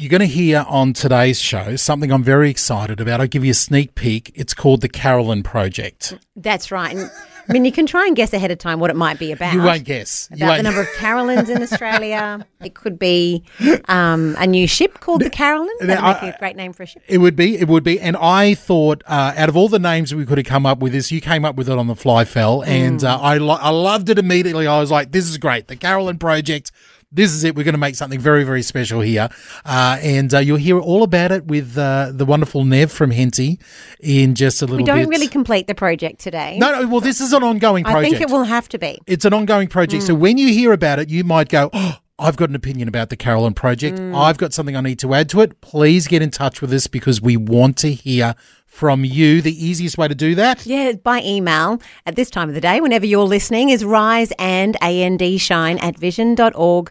You're going to hear on today's show something I'm very excited about. I'll give you a sneak peek. It's called the Carolyn Project. That's right. And, I mean, you can try and guess ahead of time what it might be about. You won't guess. About won't- the number of Carolyns in Australia. it could be um, a new ship called the Carolyn. That'd make a great name for a ship. It would be. It would be. And I thought, uh, out of all the names we could have come up with, this you came up with it on the fly, Fel, and uh, I lo- I loved it immediately. I was like, this is great. The Carolyn Project. This is it. We're going to make something very, very special here, uh, and uh, you'll hear all about it with uh, the wonderful Nev from Henty in just a little bit. We don't bit. really complete the project today. no, no. Well, this is an ongoing project. I think it will have to be. It's an ongoing project. So when you hear about it, you might go, oh, I've got an opinion about the Carolyn Project. I've got something I need to add to it. Please get in touch with us because we want to hear from you. The easiest way to do that. Yeah, by email at this time of the day, whenever you're listening, is rise and and shine at vision.org.au.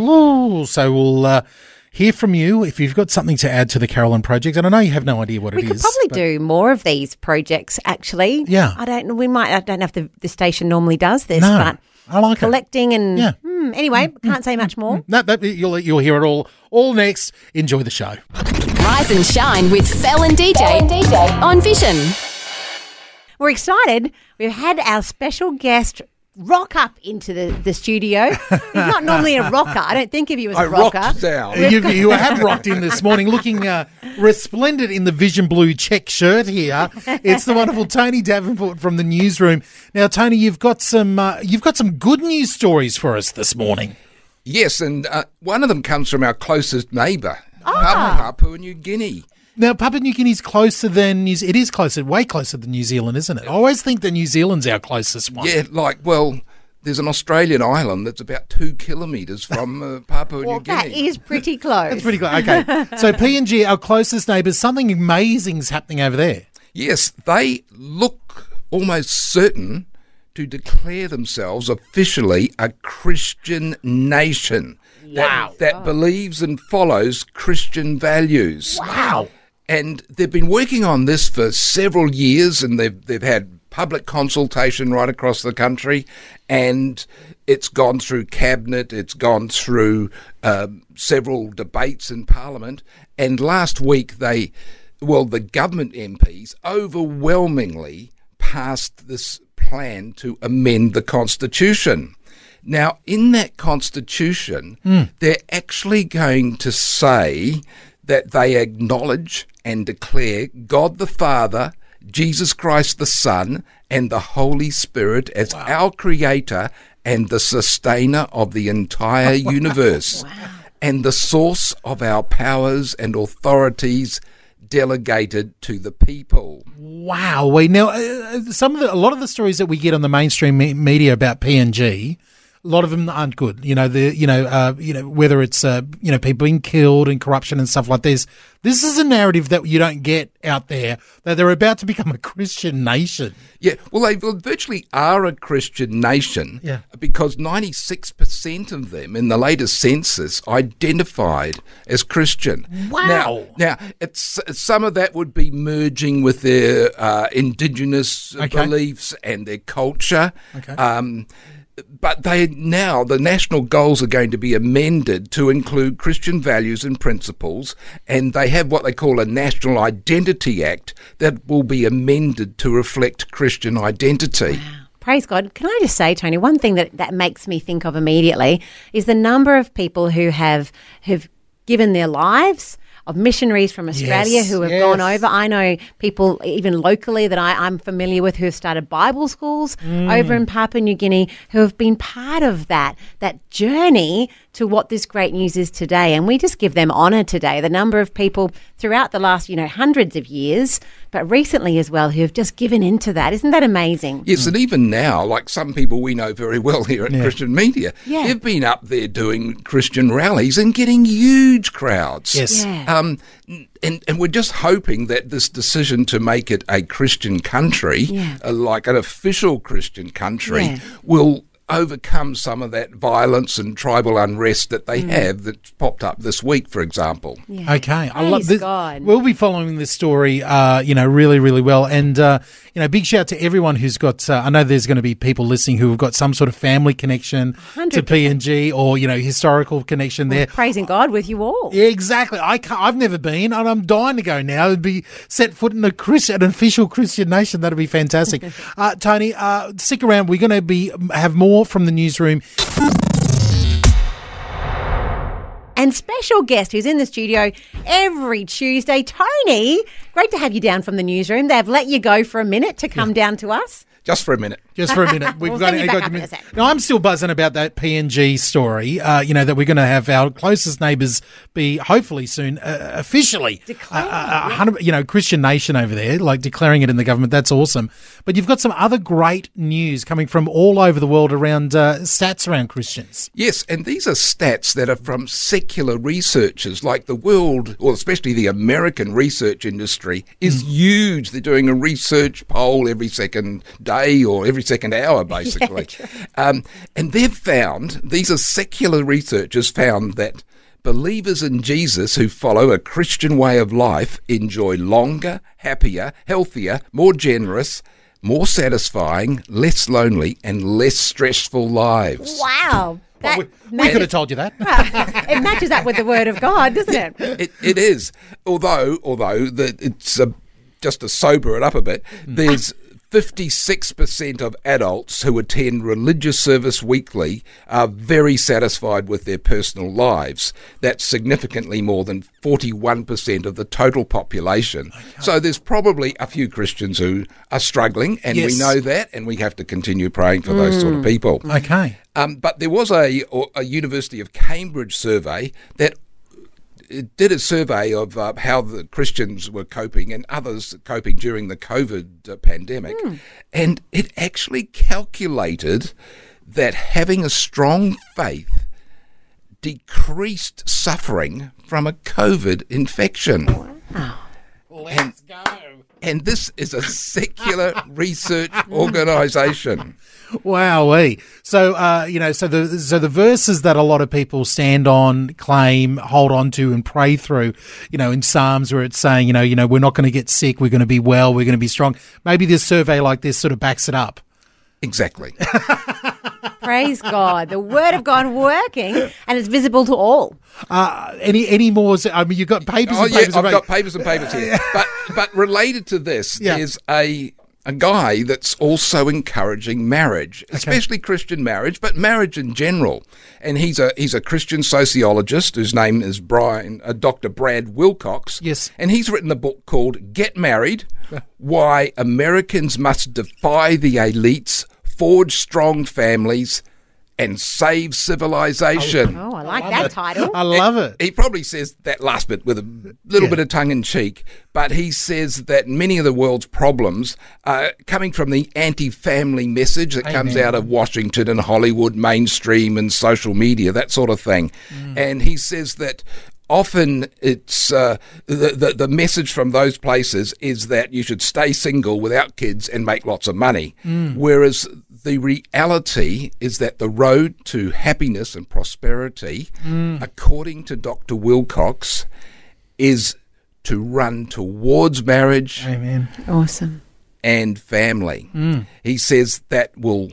Ooh, so we'll uh, hear from you if you've got something to add to the Carolyn Project. And I know you have no idea what it is. We could probably but- do more of these projects, actually. Yeah. I don't know. We might. I don't know if the, the station normally does this, No, but I like it. collecting and Yeah. Hmm, anyway, can't say much more. No, that, you'll, you'll hear it all all next. Enjoy the show. Rise and shine with Fel and DJ, on Vision. We're excited. We've had our special guest rock up into the, the studio. He's not normally a rocker. I don't think of you as a I rocker. rocked down. you, you have rocked in this morning, looking uh, resplendent in the vision blue check shirt here. It's the wonderful Tony Davenport from the newsroom. Now, Tony, you've got some uh, you've got some good news stories for us this morning. Yes, and uh, one of them comes from our closest neighbour, Ah. Papua New Guinea. Now, Papua New Guinea's closer than New. It is closer, way closer than New Zealand, isn't it? I always think that New Zealand's our closest one. Yeah, like, well, there's an Australian island that's about two kilometres from uh, Papua Well, New Guinea. is pretty close. That's pretty close. Okay, so PNG, our closest neighbours, something amazing's happening over there. yes, they look almost certain to declare themselves officially a Christian nation. Wow. That, that believes and follows Christian values. Wow. and they've been working on this for several years, and they've they've had public consultation right across the country, and it's gone through cabinet, it's gone through um, several debates in Parliament, and last week they, well, the government MPs overwhelmingly passed this plan to amend the constitution. Now, in that constitution, they're actually going to say that they acknowledge and declare God the Father, Jesus Christ the Son, and the Holy Spirit as our creator and the sustainer of the entire universe, and the source of our powers and authorities delegated to the people. Wow. We now uh, some of the a lot of the stories that we get on the mainstream me- media about PNG, a lot of them aren't good. You know the you know uh, you know whether it's uh, you know people being killed and corruption and stuff like this. This is a narrative that you don't get out there that they're about to become a Christian nation. Yeah, well, they virtually are a Christian nation Yeah. because 96% of them in the latest census identified as Christian. Wow. Now, now it's, some of that would be merging with their uh, indigenous Okay. beliefs and their culture. Okay. Um, but they now the national goals are going to be amended to include Christian values and principles, and they have what they call a National Identity Act that will be amended to reflect Christian identity. Praise God. Can I just say, Tony, one thing that, that makes me think of immediately is the number of people who have who've given their lives of missionaries from Australia Yes, who have yes. gone over. I know people even locally that I, I'm familiar with who have started Bible schools over mm. in Papua New Guinea who have been part of that that journey to what this great news is today. And we just give them honour today. The number of people throughout the last, you know, hundreds of years, but recently as well, who have just given into that. Isn't that amazing? Yes, and even now, like some people we know very well here at Christian Media, Yeah. they've been up there doing Christian rallies and getting huge crowds. Yes. Yeah. Um, and, and we're just hoping that this decision to make it a Christian country, Yeah. uh, like an official Christian country, Yeah. will overcome some of that violence and tribal unrest that Mm. they have that popped up this week, for example. Yeah. Okay, I love this. God. We'll be following this story, uh, you know, really, really well. And uh, you know, big shout to everyone who's got. Uh, I know there's going to be people listening who have got some sort of family connection to 100%. PNG or you know historical connection there. Praising God with you all. Yeah, exactly. I can't, I've never been, and I'm dying to go now. It'd be set foot in a Chris, an official Christian nation. That'd be fantastic. uh, Tony, uh, stick around. We're going to be have more from the newsroom. And special guest who's in the studio every Tuesday, Tony. Great to have you down from the newsroom. They've let you go for a minute to come down to us. Just for a minute. Just for a minute, we've We'll got, send you got back to up in a minute. sec. Now, I'm still buzzing about that PNG story. Uh, you know that we're going to have our closest neighbours be hopefully soon uh, officially Declared, uh, uh, a hundred, you know, Christian nation over there, like declaring it in the government. That's awesome. But you've got some other great news coming from all over the world around uh, stats around Christians. Yes, and these are stats that are from secular researchers, like the world, or especially the American research industry, is huge. They're doing a research poll every second day or every second hour, basically. um, and they've found, these are secular researchers found that believers in Jesus who follow a Christian way of life enjoy longer, happier, healthier, more generous, more satisfying, less lonely, and less stressful lives. Wow. That we, we could have told you that. it matches up with the word of God, doesn't it? It, it is. Although, although the, it's a, just to sober it up a bit, there's 56% of adults who attend religious service weekly are very satisfied with their personal lives. That's significantly more than 41% of the total population. So there's probably a few Christians who are struggling, and Yes. we know that, and we have to continue praying for those sort of people. Okay. Um, but there was a, a University of Cambridge survey that it did a survey of uh, how the Christians were coping and others coping during the COVID uh, pandemic, and it actually calculated that having a strong faith decreased suffering from a COVID infection. Let's go. And this is a secular research organisation. Wowee. So, uh, you know, so the so the verses that a lot of people stand on, claim, hold on to, and pray through, you know, in Psalms where it's saying, you know, you know, we're not going to get sick, we're going to be well, we're going to be strong. Maybe this survey like this sort of backs it up. Exactly. Praise God. The word of God working and it's visible to all. Uh, any any more? I mean, you've got papers Oh and yeah, papers. I've got papers. papers and papers here. But but related to this Yeah. is a a guy that's also encouraging marriage, especially Christian marriage, but marriage in general. And he's a he's a Christian sociologist whose name is Brian, uh, Dr. Brad Wilcox. Yes. And he's written a book called Get Married: Why Americans Must Defy the Elites, Forge Strong Families, and Save Civilization. Oh, I like that title. I love it. He probably says that last bit with a little Yeah. bit of tongue in cheek, but he says that many of the world's problems are coming from the anti family message that comes out of Washington and Hollywood, mainstream and social media, that sort of thing. Mm. And he says that. Often it's uh, the, the the message from those places is that you should stay single without kids and make lots of money, mm. whereas the reality is that the road to happiness and prosperity, mm. according to Dr. Wilcox, is to run towards marriage Amen. Awesome. and family. Mm. He says that will.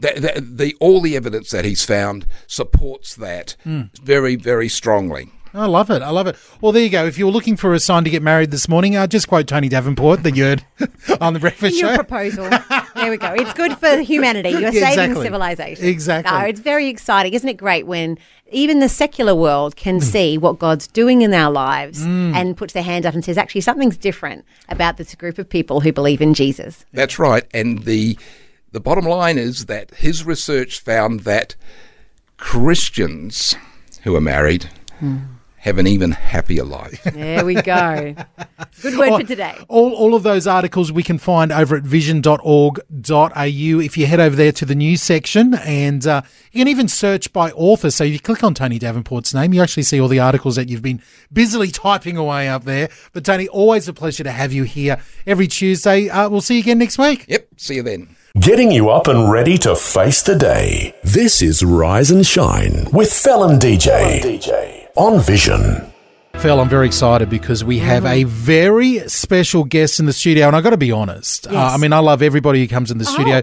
That, that, the all the evidence that he's found supports that very very strongly. I love it. I love it. Well, there you go. If you were looking for a sign to get married this morning, uh, just quote Tony Davenport that you heard on the breakfast Your show. proposal. there we go. It's good for humanity. You're saving Exactly. civilization. Exactly. No, it's very exciting. Isn't it great when even the secular world can hmm. see what God's doing in our lives hmm. and puts their hand up and says, actually, something's different about this group of people who believe in Jesus. That's right. And the the bottom line is that his research found that Christians who are married hmm. Have an even happier life. There we go. Good word for today. All, all of those articles we can find over at vision.org.au if you head over there to the news section and uh, you can even search by author. So if you click on Tony Davenport's name, you actually see all the articles that you've been busily typing away up there. But Tony, always a pleasure to have you here every Tuesday. Uh, we'll see you again next week. yep. See you then. Getting you up and ready to face the day. This is Rise and Shine with Fel and DJ. On Vision. Fel, I'm very excited because we have a very special guest in the studio, and I got to be honest. Uh, I mean, I love everybody who comes in the studio.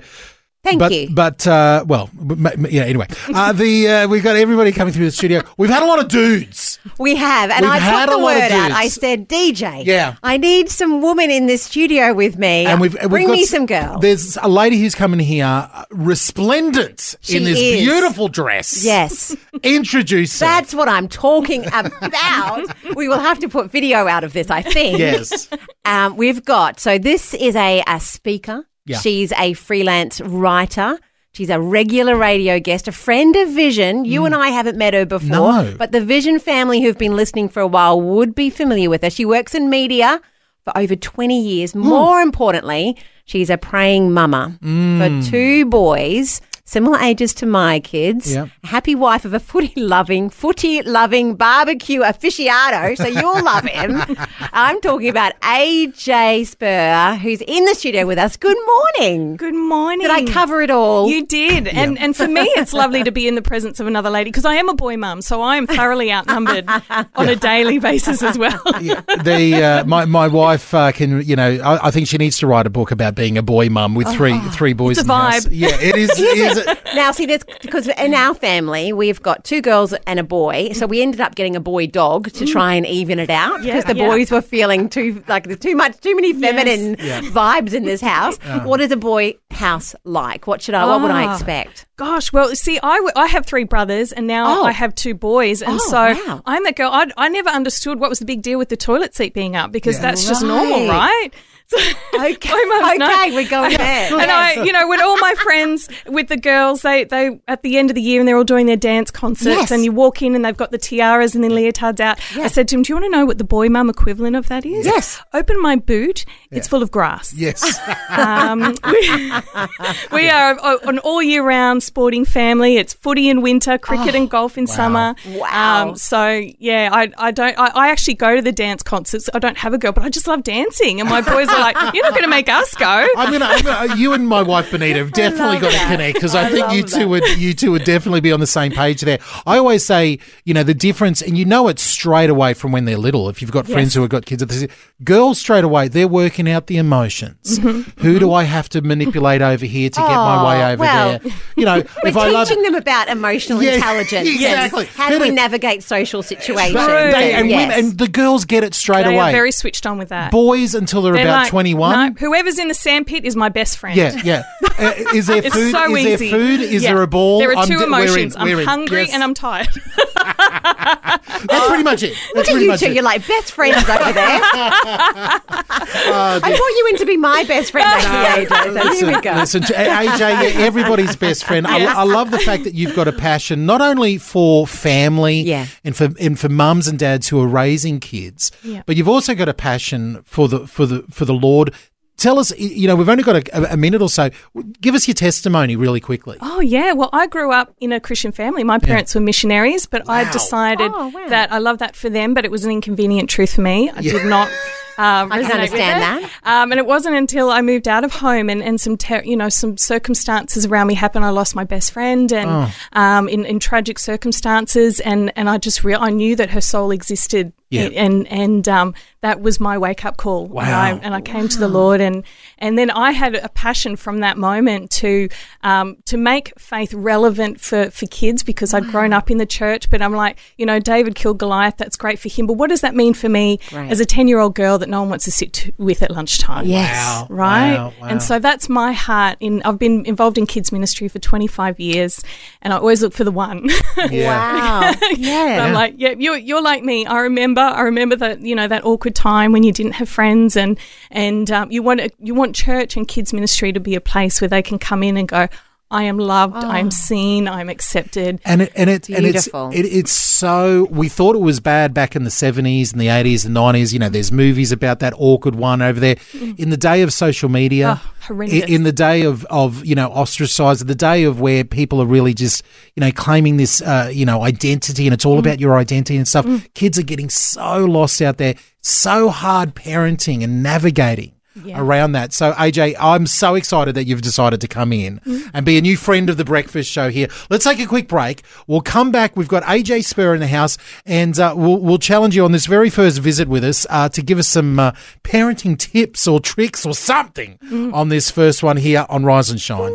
Thank but, you. But uh, well, m- m- yeah. Anyway, uh, the uh, we've got everybody coming through the studio. We've had a lot of dudes. We have, and We've I put the word out. I said, DJ, Yeah. I need some woman in this studio with me. And we've, we've bring me some girls. There's a lady who's coming here, uh, resplendent She in this is. beautiful dress. Yes, Introduce her. that's what I'm talking about. we will have to put video out of this, I think. yes. Um, we've got so this is a, a speaker. Yeah. She's a freelance writer. She's a regular radio guest, a friend of Vision. You and I haven't met her before, Mm. No. but the Vision family who've been listening for a while would be familiar with her. She works in media for over 20 years. Hmm. More importantly, she's a praying mama Hmm. for two boys. Similar ages to my kids. Yep. Happy wife of a footy loving, footy loving barbecue aficionado. So you'll love him. I'm talking about AJ Spurr, who's in the studio with us. Good morning. Good morning. Did I cover it all? You did, and and for me, it's lovely to be in the presence of another lady because I am a boy mum, so I am thoroughly outnumbered on a daily basis as well. the uh, my my wife uh, can you know I, I think she needs to write a book about being a boy mum with three three boys. It's a in the house. vibe. Yeah, it is. is it? now, see, that's because in our family we've got two girls and a boy, so we ended up getting a boy dog to try and even it out Yeah, because the yeah. boys were feeling too like there's too much, too many feminine vibes in this house. What is a boy house like? What should I? What would I Ah. expect? Gosh, well, see, I, w- I have three brothers, and now Oh. I have two boys, and Oh, so wow. I'm that girl. I, I never understood what was the big deal with the toilet seat being up because that's just normal, Right. Right? So, Okay, my mum's no- okay, we're going there. And I, you know, when all my friends with the girls, they, they at the end of the year and they're all doing their dance concerts, Yes. and you walk in and they've got the tiaras and the leotards out. I said to him, "Do you want to know what the boy mum equivalent of that is?" Yes. Open my boot; it's full of grass. Yes. Um, we, we are an all year round sporting family. It's footy in winter, cricket and golf in summer. Oh, Wow. Um, so yeah, I, I don't. I, I actually go to the dance concerts. I don't have a girl, but I just love dancing. And my boys are like, "You're not going to make us go." I'm gonna, I'm gonna. You and my wife Benita have definitely got to connect because I, think you two would you two would definitely be on the same page there. I always say, you know, the difference, and you know it straight away from when they're little. If you've got friends who have got kids, this, girls straight away they're working out the emotions. Mm-hmm. Mm-hmm. Who do I have to manipulate over here to get my way Oh, over well, there? You know, We're if I love. teaching them about emotional Yeah, intelligence. exactly. How do we navigate social situations? They- they- and, Yes. women, and the girls get it straight They away. are very switched on with that. Boys until they're, They're about like, twenty one. No, whoever's in the sandpit is my best friend. Yeah, yeah. Uh, is there It's food? so is easy. there food? Is Yeah. there a ball? There are I'm two d- we're in, emotions. we're I'm in. hungry Yes. and I'm tired. That's pretty much it. That's Look at you much two. it. You're like best friends over there. I brought you in to be my best friend, AJ. So here we go. Listen, to- AJ, you're everybody's best friend. I, I love the fact that you've got a passion not only for family Yeah. and for and for mums and dads who are raising kids, Yeah. but you've also got a passion for the for the for the Lord. Tell us, you know, we've only got a, a minute or so. Give us your testimony really quickly. Oh yeah, well I grew up in a Christian family. My parents were missionaries, but I decided Oh, wow. that I love that for them, but it was an inconvenient truth for me. I did not. Uh, I can resonate understand that. Um, and it wasn't until I moved out of home and, and some ter- you know some circumstances around me happened. I lost my best friend and Oh. um, in, in tragic circumstances, and and I just real I knew that her soul existed Yeah. and and um, that was my wake up call. Wow. And I, and I came to the Lord, and and then I had a passion from that moment to um, to make faith relevant for for kids because I'd grown up in the church. But I'm like, you know, David killed Goliath. That's great for him, but what does that mean for me Right. as a ten year old girl that no one wants to sit t- with at lunchtime? Yes. Wow. right? Wow, wow. And so that's my heart. In I've been involved in kids ministry for 25 years, and I always look for the one. Wow. Yeah. I'm like, yeah, you're you're like me. I remember, I remember that you know that awkward time when you didn't have friends, and and um, you want you want church and kids ministry to be a place where they can come in and go. I am loved. I am ah. seen. I'm accepted. And it, and it, and it's it, it's so we thought it was bad back in the seventies and the eighties and nineties. You know, there's movies about that awkward one over there. Mm. In the day of social media, Oh, horrendous. in the day of of you know ostracized, the day of where people are really just you know claiming this uh, you know identity and it's all mm. about your identity and stuff. Mm. Kids are getting so lost out there. So hard parenting and navigating around that. So, AJ, I'm so excited that you've decided to come in and be a new friend of the breakfast show here. Let's take a quick break. We'll come back. We've got AJ Spurr in the house, and uh, we'll, we'll challenge you on this very first visit with us uh, to give us some uh, parenting tips or tricks or something on this first one here on Rise and Shine.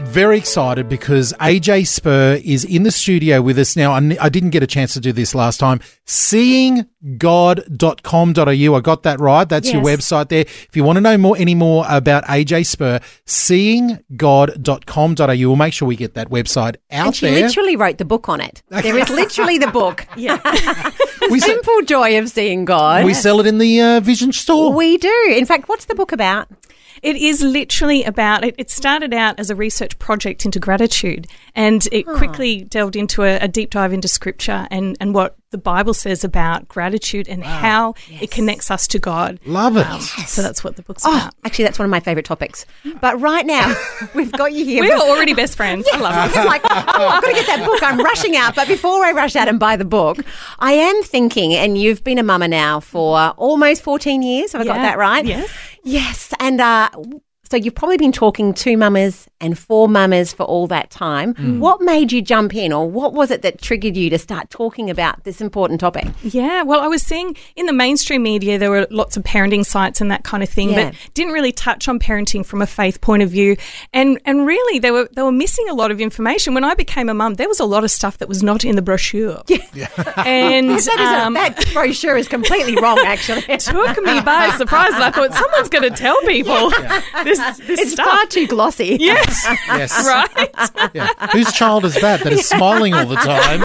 Very excited because AJ Spurr is in the studio with us now. I didn't get a chance to do this last time. Seeinggod.com.au. I got that right. That's your website there. If you want to know more, any more about AJ Spurr, seeinggod.com.au. We'll make sure we get that website out And she there. literally wrote the book on it. There is literally the book. Yeah. we, se- Simple joy of seeing God. we sell it in the uh, Vision store. We do. In fact, what's the book about? It is literally about it. It started out as a research project into gratitude, and it quickly delved into a, a deep dive into scripture and, and what the Bible says about gratitude and how it connects us to God. Love it. Yes. So that's what the book's Oh, about. actually, that's one of my favourite topics. But right now, we've got you here. We are already best friends. yeah. I love It's it. like, oh, I've got to get that book. I'm rushing out. But before I rush out and buy the book, I am thinking, and you've been a mama now for almost 14 years. Have I got that right? Yes. Yes. And uh, so you've probably been talking to mamas and four mamas for all that time. Mm. What made you jump in, or what was it that triggered you to start talking about this important topic? Yeah, well, I was seeing in the mainstream media there were lots of parenting sites and that kind of thing, Yeah. but didn't really touch on parenting from a faith point of view. And and really, they were they were missing a lot of information. When I became a mum, there was a lot of stuff that was not in the brochure. Yeah, and That, is a, um, that brochure is completely wrong, actually. It took me by surprise. I thought someone's going to tell people this this it's stuff. far too glossy. Yes, Yes. right. Yeah. Whose child is that that is smiling all the time?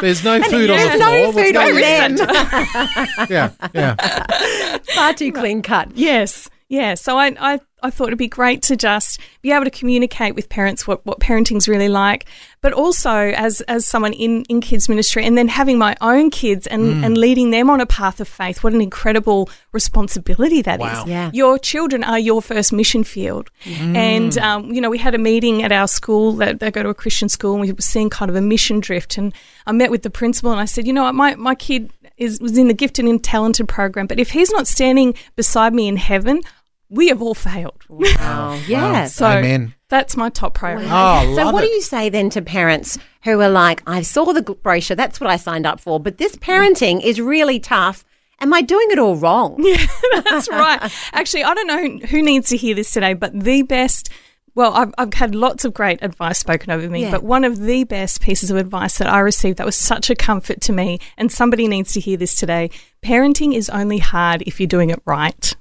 There's no food on the There's floor. no What's food on? them. Yeah, yeah. far too clean cut. Yes. Yeah. So I, I, I thought it'd be great to just be able to communicate with parents what, what parenting's really like, but also as, as someone in, in kids ministry and then having my own kids and, and leading them on a path of faith. What an incredible responsibility that is! Wow. Yeah. Your children are your first mission field. And, um, you know, we had a meeting at our school that they go to a Christian school and we were seeing kind of a mission drift. And I met with the principal and I said, you know what, my, my kid is, was in the gifted and talented program, but if he's not standing beside me in heaven, we have all failed. Oh, yeah. So Amen. that's my top priority. Oh, So, what it. do you say then to parents who are like, I saw the brochure, that's what I signed up for, but this mm. parenting is really tough. Am I doing it all wrong? Yeah, That's right. Actually, I don't know who, who needs to hear this today, but the best. Well, I've, I've had lots of great advice spoken over me, Yeah. but one of the best pieces of advice that I received that was such a comfort to me, and somebody needs to hear this today parenting is only hard if you're doing it right.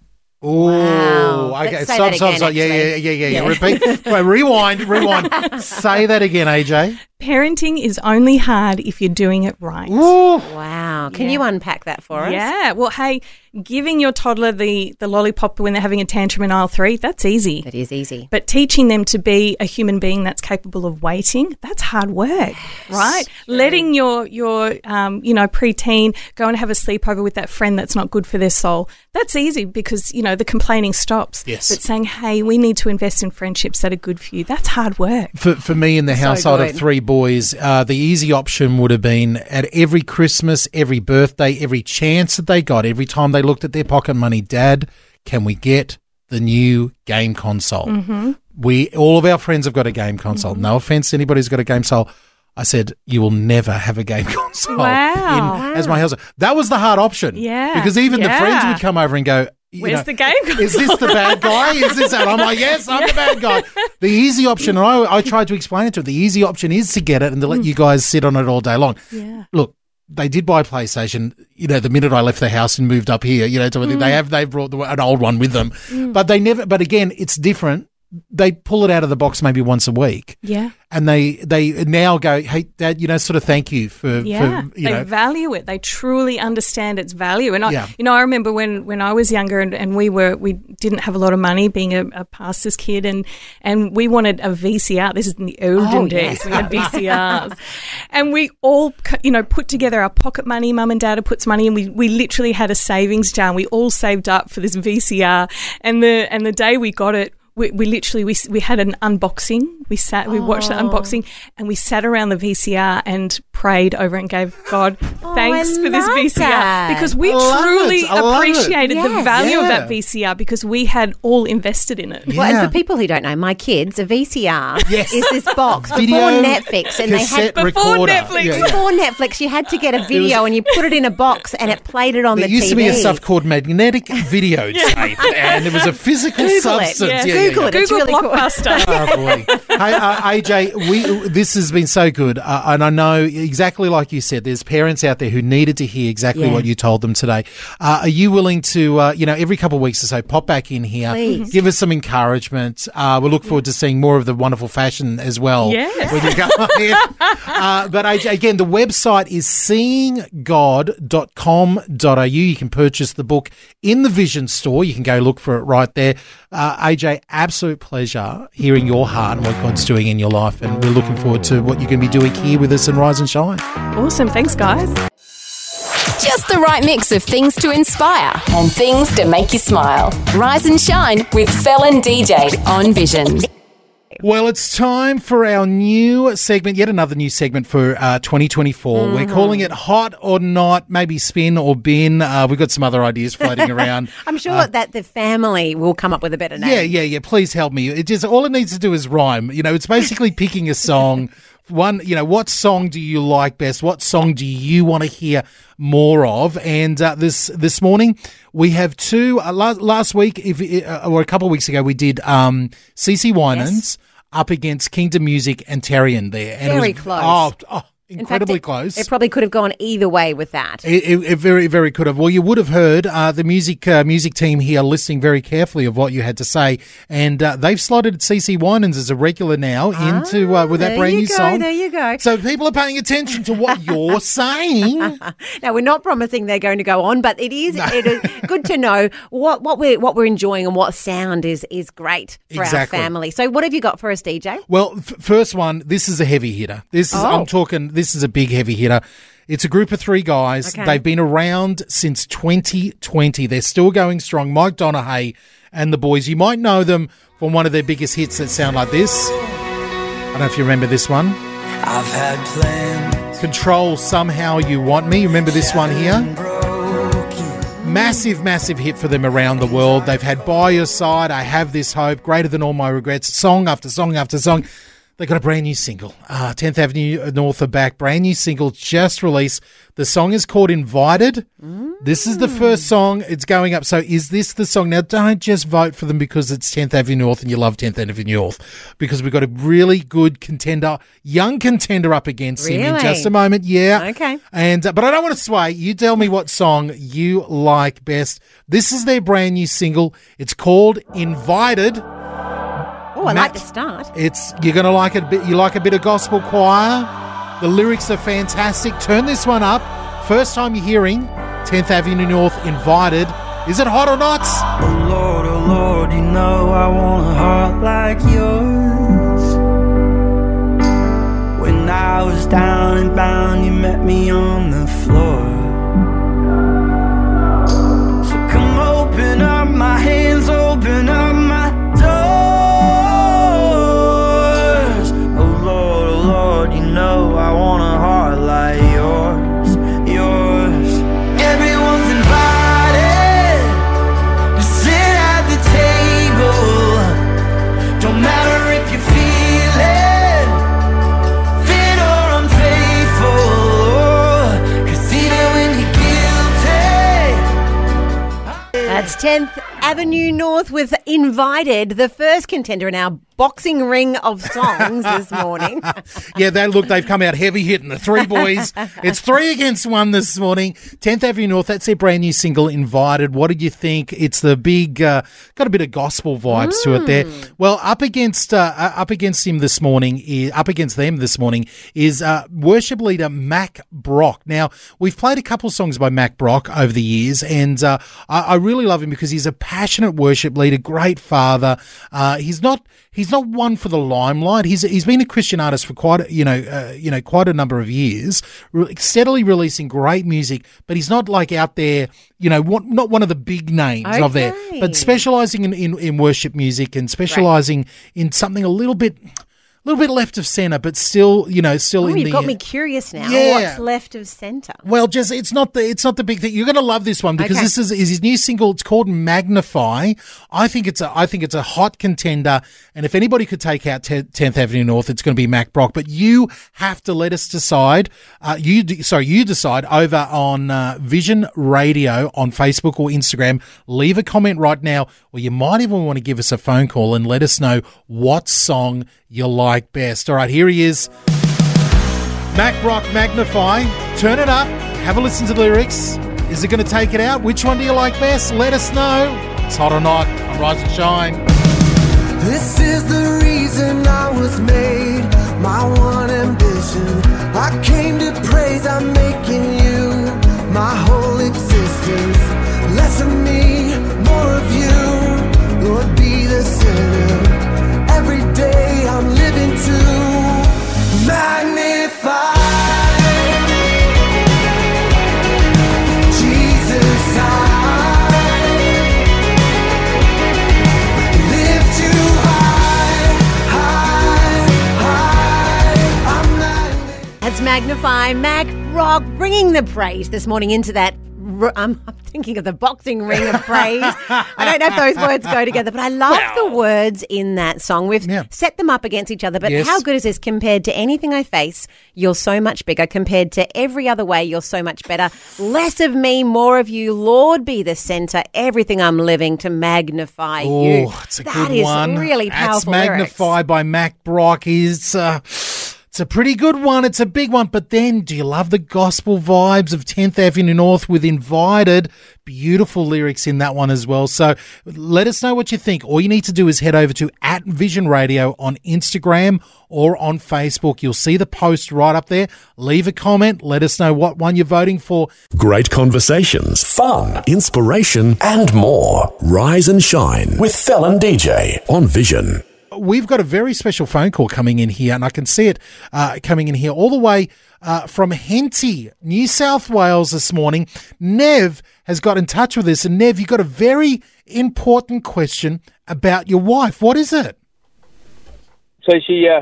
Oh, Wow. okay. Let's Stop, stop, again, stop. Yeah, yeah, yeah, yeah, yeah. Repeat. Wait, rewind, rewind. Say that again, AJ. Parenting is only hard if you're doing it right. Ooh. Wow. Can Yeah. you unpack that for us? Yeah. Well, hey, giving your toddler the, the lollipop when they're having a tantrum in aisle three, that's easy. That is easy. But teaching them to be a human being that's capable of waiting, that's hard work, right? Letting your your um, you know preteen go and have a sleepover with that friend that's not good for their soul, that's easy because you know the complaining stops. Yes. But saying, hey, we need to invest in friendships that are good for you, that's hard work. For, for me in the household of three boys, uh, the easy option would have been at every Christmas, every birthday, every chance that they got, every time they looked at their pocket money, Dad, can we get the new game console? Mm-hmm. We all of our friends have got a game console. No offense anybody who's got a game console. I said, "You will never have a game console Wow. in, as my house." That was the hard option. Yeah. because even the friends would come over and go, Where's know, the game Is this the bad guy? Is this? And I'm like, yes, I'm the bad guy. The easy option, and I, I tried to explain it to her. The easy option is to get it and to let mm. you guys sit on it all day long. Yeah. Look, they did buy PlayStation. You know, the minute I left the house and moved up here, you know, to, they mm. have they brought the, an old one with them, mm. but they never. But again, it's different. They pull it out of the box maybe once a week, Yeah. and they they now go, hey, Dad, you know, sort of thank you for, Yeah, for you they know, value it. They truly understand its value. And I, Yeah. you know, I remember when, when I was younger and, and we were we didn't have a lot of money, being a, a pastor's kid, and and we wanted a VCR. This is in the olden Oh, days. yes. We had VCRs, and we all you know put together our pocket money. Mum and Dad had put money, and we we literally had a savings jar. And we all saved up for this VCR, and the and the day we got it. We, we literally we, we had an unboxing. We sat we watched the Oh. unboxing and we sat around the VCR and prayed over it and gave God thanks Oh, for this VCR that. because we love truly it. I appreciated the Yes. value of that VCR because we had all invested in it. Well, and for people who don't know, my kids, a VCR Yes. is this box Video before Netflix, and they had cassette Before recorder. Netflix. Yeah, yeah. before Netflix, you had to get a video and you put it in a box and it played it on There the used TV. to be a stuff called magnetic video tape, and it was a physical Google it. substance. Yeah. Yeah, yeah, Google yeah. it. It's Google really cool. Blockbuster. Oh boy! hey, uh, AJ, we this has been so good, uh, and I know exactly like you said. There's parents out there who needed to hear exactly Yeah. what you told them today. Uh, are you willing to, uh, you know, every couple of weeks or so, pop back in here, Please. give us some encouragement? Uh, we look forward to seeing more of the wonderful fashion as well. Yes. when you go. Uh, but AJ, again, the website is seeinggod.com.au. You can purchase the book in the Vision store. You can go look for it right there. Uh, AJ, absolute pleasure hearing your heart and what God's doing in your life. And we're looking forward to what you're going to be doing here with us in Rise and Shine. Awesome. Thanks, guys. Just the right mix of things to inspire and things to make you smile. Rise and shine with Fel and DJ on Vision. Well, it's time for our new segment, yet another new segment for uh, 2024. We're calling it Hot or Not, maybe Spin or Bin. Uh, we've got some other ideas floating around. I'm sure that the family will come up with a better name. Yeah, yeah, yeah. Please help me. It just all it needs to do is rhyme. You know, it's basically picking a song. One, you know, what song do you like best? What song do you want to hear more of? And uh, this this morning we have two. Uh, last, last week, if uh, or a couple of weeks ago, we did um, CeCe Winans up against Kingdom Music and Terrian there. And Very it was, close. Oh, oh, In fact, incredibly it- close. It probably could have gone either way with that. It, it, it very, very could have. Well, you would have heard uh, the music uh, music team here listening very carefully of what you had to say, and uh, they've slotted CeCe Winans as a regular now into uh, with that Ah, brand new go, song. there you go. So people are paying attention to what you're saying. Now we're not promising they're going to go on, but it is it is good to know what, what we're what we're enjoying and what sound is is great for Exactly. our family. So what have you got for us, DJ? Well, f- first one. This is a heavy hitter. This is. Oh. I'm talking. This is a big heavy hitter. It's a group of three guys. Okay. They've been around since 2020. They're still going strong. Mike Donehey and the boys. You might know them from one of their biggest hits that sound like this. I don't know if you remember this one. I've had plans Control Somehow You Want Me. Remember this one here? Massive, massive hit for them around the world. They've had By Your Side, I Have This Hope, Greater Than All My Regrets, song after song after song. They got a brand new single. Uh, 10th Avenue North are back. Brand new single just released. The song is called Invited. This is the first song. It's going up. So is this the song? Now, don't just vote for them because it's 10th Avenue North and you love 10th Avenue North because we've got a really good contender, young contender up against him in just a moment. Yeah. Okay. And uh, but I don't want to sway. You tell me what song you like best. This is their brand new single. It's called Invited. Oh, I Matt- like the start. It's you're gonna like it a bit. You like a bit of gospel choir. The lyrics are fantastic. Turn this one up. First time you're hearing 10th Avenue North Invited. Is it hot or not? Oh Lord, oh Lord, you know I want a heart like yours. When I was down and bound, you met me on the floor. So come open up my hands, open up my on a heart like yours, yours. Everyone's invited to sit at the table. Don't matter if you fit or unfaithful Cause even when you're guilty. That's 10th Avenue North with Invited, the first contender in our boxing ring of songs this morning. Yeah, they look, they've come out heavy hitting the three boys. it's three against one this morning. 10th Avenue North, that's their brand new single, Invited. What did you think? It's the big, uh, got a bit of gospel vibes to it there. Well, up against, uh, uh, up against him this morning, is, up against them this morning is uh, worship leader Mac Brock. Now, we've played a couple songs by Mac Brock over the years, and uh, I, I really love him because he's a passionate worship leader, great father. Uh, he's not, he's not one for the limelight. He's he's been a Christian artist for quite a- you know uh, you know quite a number of years, re- steadily releasing great music. But he's not like out there, you know, one, not one of the big names of there, but specializing in, in, in worship music and specializing in something a little bit. A little bit left of center, but still, you know, still Oh, in you've the. got me curious now. Yeah. What's left of centre? Well, just it's not the it's not the big thing. You're going to love this one because Okay. this is, is his new single. It's called Magnify. I think it's a I think it's a hot contender. And if anybody could take out Tenth Avenue North, it's going to be Mac Brock. But you have to let us decide. Uh, you d- sorry, you decide over on uh, Vision Radio on Facebook or Instagram. Leave a comment right now, or you might even want to give us a phone call and let us know what song you like best. All right, here he is. Mac Brock Magnify. Turn it up. Have a listen to the lyrics. Is it going to take it out? Which one do you like best? Let us know. It's hot or not on Rise and Shine. This is the reason I was made, my one ambition. I came to praise, I'm making magnify. Magnify Mac Brock bringing the praise this morning into that. r- I'm, I'm thinking of the boxing ring of praise. I don't know if those words go together, but I love the words in that song. We've Yeah. set them up against each other, but Yes. how good is this compared to anything I face? You're so much bigger. Compared to every other way, you're so much better. Less of me, more of you. Lord, be the center. Everything I'm living to magnify you. Oh, it's a That good is one. really That's powerful. lyrics. Magnify by Mac Brock. Is uh, it's a pretty good one. It's a big one. But then, do you love the gospel vibes of 10th Avenue North with Invited? Beautiful lyrics in that one as well. So let us know what you think. All you need to do is head over to at Vision Radio on Instagram or on Facebook. You'll see the post right up there. Leave a comment. Let us know what one you're voting for. Great conversations, fun, inspiration, and more. Rise and shine with Fel and DJ on Vision. We've got a very special phone call coming in here, and I can see it uh, coming in here all the way uh, from Henty, New South Wales this morning. Nev has got in touch with us, and Nev, you've got a very important question about your wife. What is it? So she uh,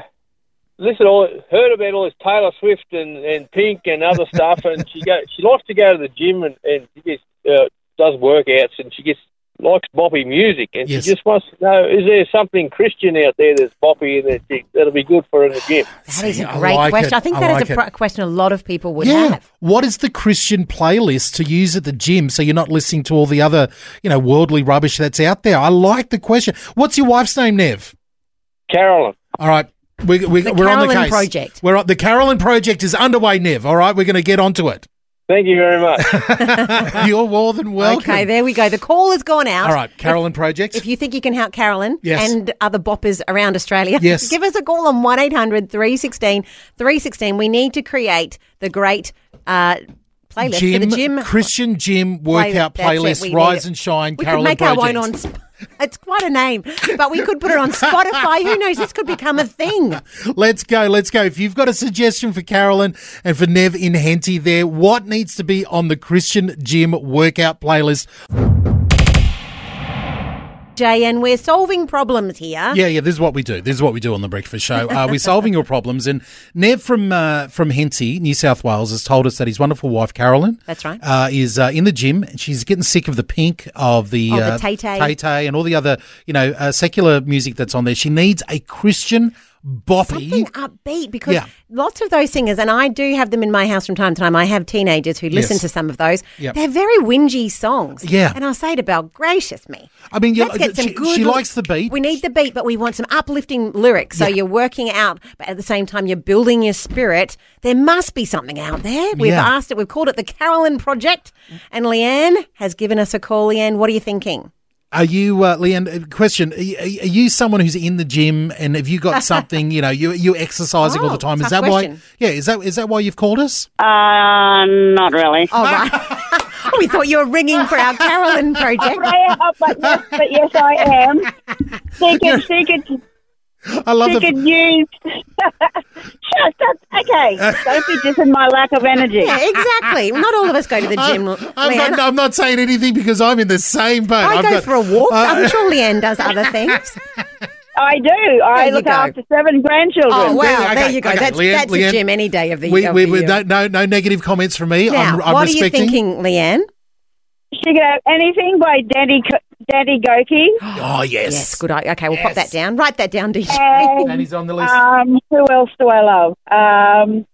listened all heard about all this Taylor Swift and, and Pink and other stuff, and she go she likes to go to the gym and and she uh, does workouts and she gets likes boppy music and Yes. she just wants to know is there something Christian out there that's boppy and that she, that'll be good for her in the gym. That is See, a I great like question. it. I think I that is like a it. pr- question a lot of people would yeah. have. What is the Christian playlist to use at the gym so you're not listening to all the other, you know, worldly rubbish that's out there? I like the question. What's your wife's name, Nev? Carolyn, All right. We, we, The we're on the Carolyn case. Project. We're on, the Carolyn Project is underway, Nev. All right. We're going to get onto it. Thank you very much. You're more than welcome. Okay, there we go. The call has gone out. All right, Carolyn Project. If you think you can help Carolyn Yes. and other boppers around Australia, Yes. give us a call on 1 800 316 316. We need to create the great uh, playlist gym, for the gym. Christian gym workout it, playlist, Rise and Shine, We Carolyn could make Project. our own on. Sp- it's quite a name, but we could put it on Spotify. Who knows? This could become a thing. Let's go, let's go. If you've got a suggestion for Carolyn and for Nev in Henty there, what needs to be on the Christian gym workout playlist? Jay, and we're solving problems here. Yeah, yeah, this is what we do. This is what we do on the breakfast show. Uh, we're solving your problems. And Nev from uh, from Henty, New South Wales, has told us that his wonderful wife, Carolyn, That's right. uh, is uh, in the gym. and She's getting sick of the pink, of the, Oh, the uh, Tay-Tay. Tay-Tay and all the other, you know, uh, secular music that's on there. She needs a Christian boppy. something upbeat because Yeah. lots of those singers, and I do have them in my house from time to time. I have teenagers who listen Yes. to some of those. Yep. They're very whingy songs. Yeah. and I say to Belle, gracious me. I mean, yeah, get some she, good. she likes the beat. We need the beat, but we want some uplifting lyrics. So Yeah. you're working out, but at the same time you're building your spirit. There must be something out there. We've Yeah. asked it. We've called it the Carolyn Project, and Leanne has given us a call. Leanne, what are you thinking? Are you, uh, Leanne? uh, Question: Are you, someone who's in the gym, and have you got something? You know, you you exercising all Oh, the time. Is that question. why? Yeah, is that is that why you've called us? Uh, not really. Oh, right. we thought you were ringing for our Carolyn Project. I am, but, yes, but yes, I am. She could, she could, I love she the. could use. Shut up. Okay, don't be dissing my lack of energy. Yeah, exactly. Not all of us go to the gym. I'm, Leanne. not, I'm not saying anything because I'm in the same boat. I I've go got- for a walk. Uh, I'm sure Leanne does other things. I do. I look go. after seven grandchildren. Oh wow! Okay, there you go. okay, That's Leanne- that's Leanne, a gym any day of the, we, of we, the we year. no, no no negative comments from me. now, I'm, I'm what are you respecting. thinking, Leanne? She could have anything by Danny Co- Danny Gokey. Oh yes, Yes, good. Okay, we'll pop that down. Write that down, DJ. And And he's on the list. um, who else do I love? Um,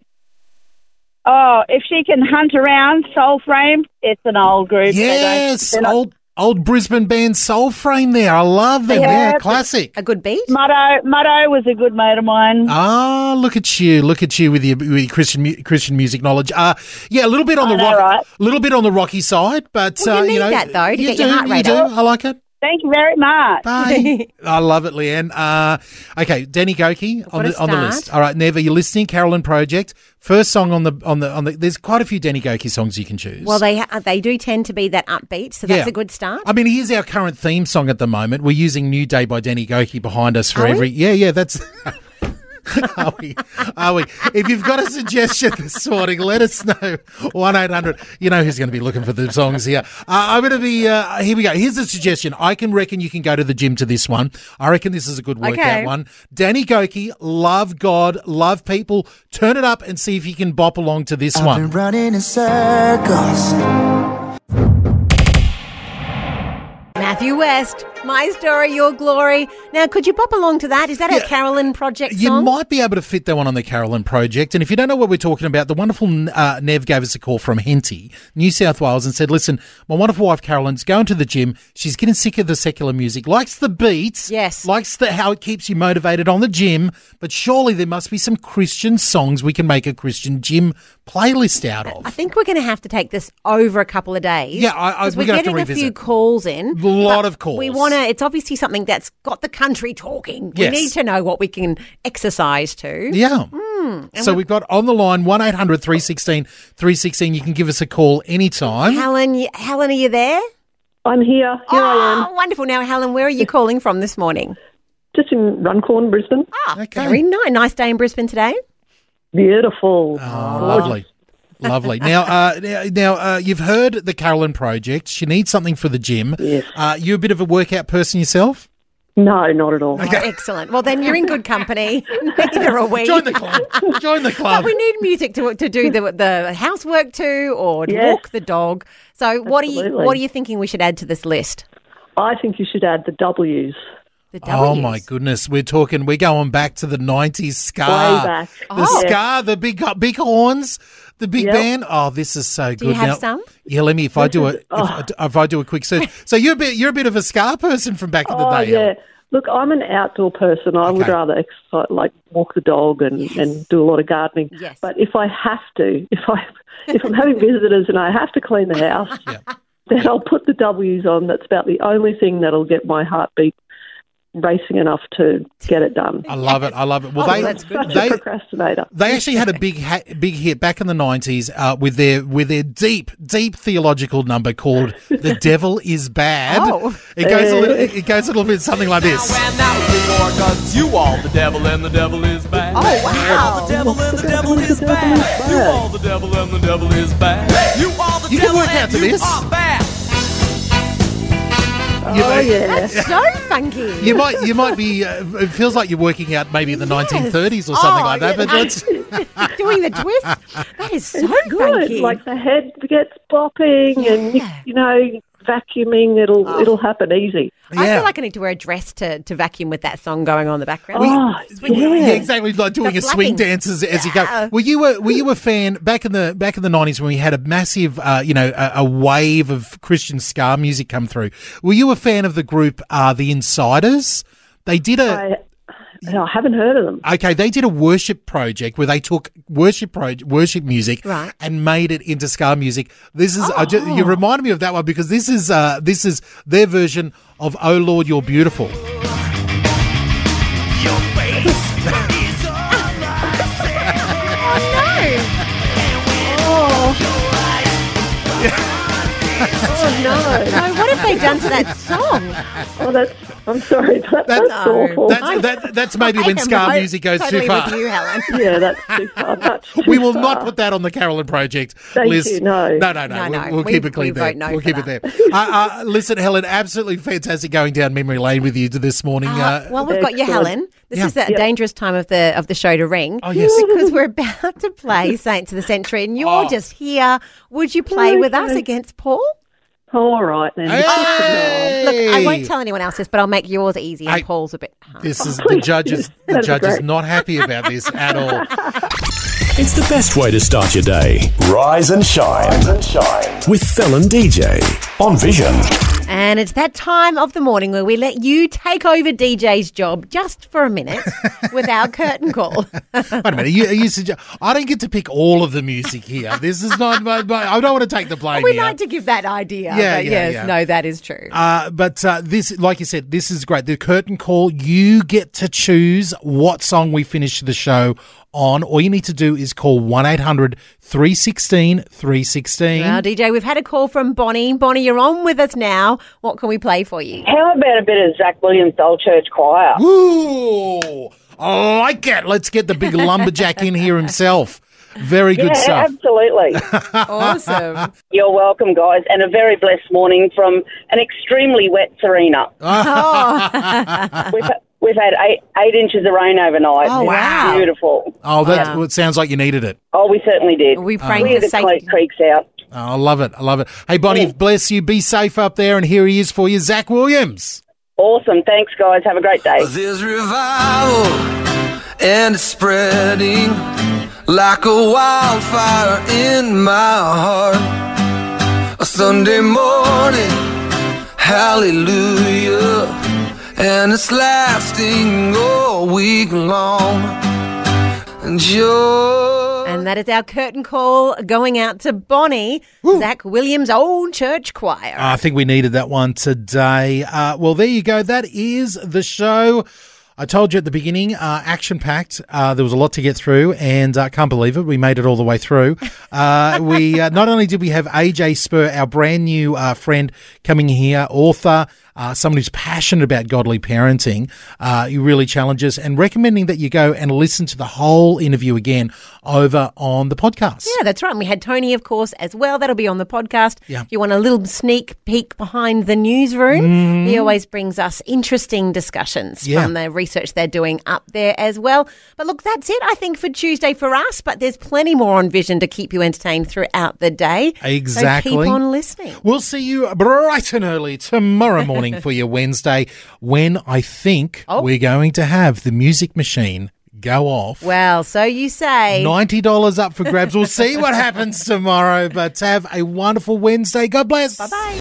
oh, if she can hunt around Soul Frame, it's an old group. They don't- yes, they're not- old old Brisbane band Soul Frame. There, I love them. Yeah, Yeah, classic. A good beat. Muddo, Muddo was a good mate of mine. Ah, look at you! Look at you with your, with your Christian Christian music knowledge. Uh yeah, a little bit on I the know, rock, right? a little bit on the rocky side, but Well, you uh, need know that, though, to you get your do, heart you rate do. up. I like it. Thank you very much. Bye. I love it, Leanne. Uh, okay, Danny Gokey on the to on the list. All right, Never, you're listening. Carolyn Project. First song on the on the on the. There's quite a few Danny Gokey songs you can choose. Well, they ha- they do tend to be that upbeat, so that's Yeah. a good start. I mean, here's our current theme song at the moment. We're using "New Day" by Danny Goki behind us for Are we? every. Yeah, yeah, that's. Are we? Are we? If you've got a suggestion this morning, let us know. One eight hundred. You know who's going to be looking for the songs here. Uh, I'm going to be. Uh, here we go. Here's a suggestion. I can reckon you can go to the gym to this one. I reckon this is a good workout Okay. one. Danny Gokey, love God, love people. Turn it up and see if you can bop along to this one. running in circles. Matthew West, My Story, Your Glory. Now, could you pop along to that? Is that a Carolyn Project You might be able to fit that one on the Carolyn Project. And if you don't know what we're talking about, the wonderful uh, Nev gave us a call from Henty, New South Wales, and said, Listen, my wonderful wife Carolyn's going to the gym. She's getting sick of the secular music, likes the beats, Yes. likes the, how it keeps you motivated on the gym. But surely there must be some Christian songs we can make a Christian gym playlist out of. I think we're going to have to take this over a couple of days. Yeah, I- I- we're we're gonna have to getting a few calls in. A lot of calls. We want to. It's obviously something that's got the country talking. Yes. We need to know what we can exercise to. Yeah. Hmm, so we've got on the line 1 800 316 316. You can give us a call anytime. Helen, y- Helen, are you there? I'm here. Here I am. Oh, wonderful. Now, Helen, where are you calling from this morning? Just in Runcorn, Brisbane. Ah, Okay. very nice. Nice day in Brisbane today. Beautiful. Oh, lovely. Lovely. Now, uh, now, now uh, you've heard the Carolyn Project. She needs something for the gym. Yes. Uh, you a bit of a workout person yourself? No, not at all. Oh, excellent. Well, then you're in good company. Neither are we. Join the club. Join the club. But we need music to to do the the housework to, or to Yes. walk the dog. So, what are you what are you thinking we should add to this list? I think you should add the W's. The Ws. Oh my goodness, we're talking. We're going back to the '90s ska. Way back. The Oh. ska, the big big horns, the big Yep. band. Oh, this is so good. Do you have now, some? Yeah, let me. If I do a is- oh. if, I, if I do a quick search. So you're a bit you're a bit of a ska person from back in the day. Oh, day. yeah. Look, I'm an outdoor person. I would rather exercise, like walk the dog and, and do a lot of gardening. Yes. But if I have to, if I if I'm having visitors and I have to clean the house, Yeah. then I'll put the W's on. That's about the only thing that'll get my heartbeat racing enough to get it done. I love it. I love it. Well, Oh, they that's good. Such they a procrastinator. They actually had a big ha- big hit back in the nineties uh, with their with their deep deep theological number called "The Devil Is Bad." Oh. It goes a little it goes a little bit something like this. And out with more guns. You all the devil and the devil is bad. Oh, wow! You wow. all the devil and the devil is bad. You all the devil and the devil is bad. You all the devil and to you this. are bad. You, Oh, yeah. That's so funky. you might you might be. Uh, it feels like you're working out maybe in the Yes. 1930s or something Oh, like that. yeah. But that's Doing the twist. That is so It's good. funky. Like the head gets bopping, and you, you know vacuuming, it'll Ah. it'll happen easy. I feel like I need to wear a dress to, to vacuum with that song going on in the background. Oh, Yeah, yeah. exactly. Like doing The a swing flapping. dance as, as you go. Were you a were you a fan back in the back in the nineties when we had a massive, uh, you know, a, a wave of Christian ska music come through? Were you a fan of the group uh, the Insyderz? They did a I, I haven't heard of them. okay. They did a worship project where they took worship pro- worship music Right. and made it into ska music. This is I ju- you reminded me of that one because this is uh, this is their version of "Oh Lord, You're Beautiful." Oh, no. No, what have they done to that song? Oh, that's. I'm sorry, that, that's No. awful. That's, that, that's maybe I when am ska music goes totally too far. with you, Helen. yeah, that's too far. That's too We will far. not put that on the Carolyn Project Thank list. you, no. no, no, no. No, We'll, we'll We- keep it clean we there. vote no we'll for keep it there. uh, uh, listen, Helen, absolutely fantastic going down memory lane with you this morning. Uh, Uh, well, we've got you, Helen. This Yeah. is a dangerous time of the of the show to ring. Oh, yes. because we're about to play Saints of the Century, and you're Oh. just here. Would you play with us against Paul? All right then. Hey! Look, I won't tell anyone else this, but I'll make yours easy, and Hey. Paul's a bit. hard. this is the please. judges. The That'd judge is not happy about this at all. It's the best way to start your day. Rise and shine. With Fel and DJ on Vision. And it's that time of the morning where we let you take over DJ's job just for a minute with our curtain call. Wait a minute. You, you suggest, I don't get to pick all of the music here. This is not. My, my, I don't want to take the blame we here. like to give that idea. Yeah, but yeah, yes, yeah. no, that is true. Uh, but uh, this, like you said, this is great. The curtain call, you get to choose what song we finish the show on. All you need to do is call 1 800 316 316. Now, DJ, we've had a call from Bonnie. Bonnie, you're on with us now. What can we play for you? How about a bit of Zach Williams' Old Church Choir? Ooh, I like it. Let's get the big lumberjack in here himself. Very good yeah, stuff. absolutely. Awesome. You're welcome, guys, and a very blessed morning from an extremely wet Sarina. Ah. we've, we've had eight, eight inches of rain overnight. Oh, wow. Beautiful. Oh, that Wow. well, it sounds like you needed it. Oh, we certainly did. We praying Clear for the safety. creeks out. Oh, I love it. I love it. Hey, Bonnie, bless you. Be safe up there. And here he is for you, Zach Williams. Awesome. Thanks, guys. Have a great day. There's revival and it's spreading like a wildfire in my heart. A Sunday morning, hallelujah, and it's lasting all week long. And joy. And that is our curtain call going out to Bonnie, Zach Williams' Old Church Choir. I think we needed that one today. Uh, well, there you go. That is the show. I told you at the beginning, uh, action packed. Uh, there was a lot to get through, and I uh, can't believe it. We made it all the way through. Uh, we uh, not only did we have AJ Spurr, our brand new uh, friend, coming here, author, uh, someone who's passionate about godly parenting. Uh, he really challenges and recommending that you go and listen to the whole interview again over on the podcast. Yeah, that's right. And we had Tony, of course, as well. That'll be on the podcast. Yeah. If you want a little sneak peek behind the newsroom, he always brings us interesting discussions. Yeah. from the research they're doing up there as well. But look, that's it, I think, for Tuesday for us. But there's plenty more on Vision to keep you entertained throughout the day. Exactly. So keep on listening. We'll see you bright and early tomorrow morning for your Wednesday when I think Oh. we're going to have the music machine go off. Well, so you say. $90 up for grabs. We'll see what happens tomorrow, but have a wonderful Wednesday. God bless. Bye bye.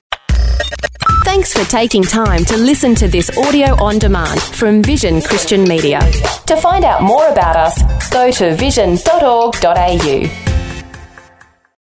Thanks for taking time to listen to this audio on demand from Vision Christian Media. To find out more about us, go to vision.org.au.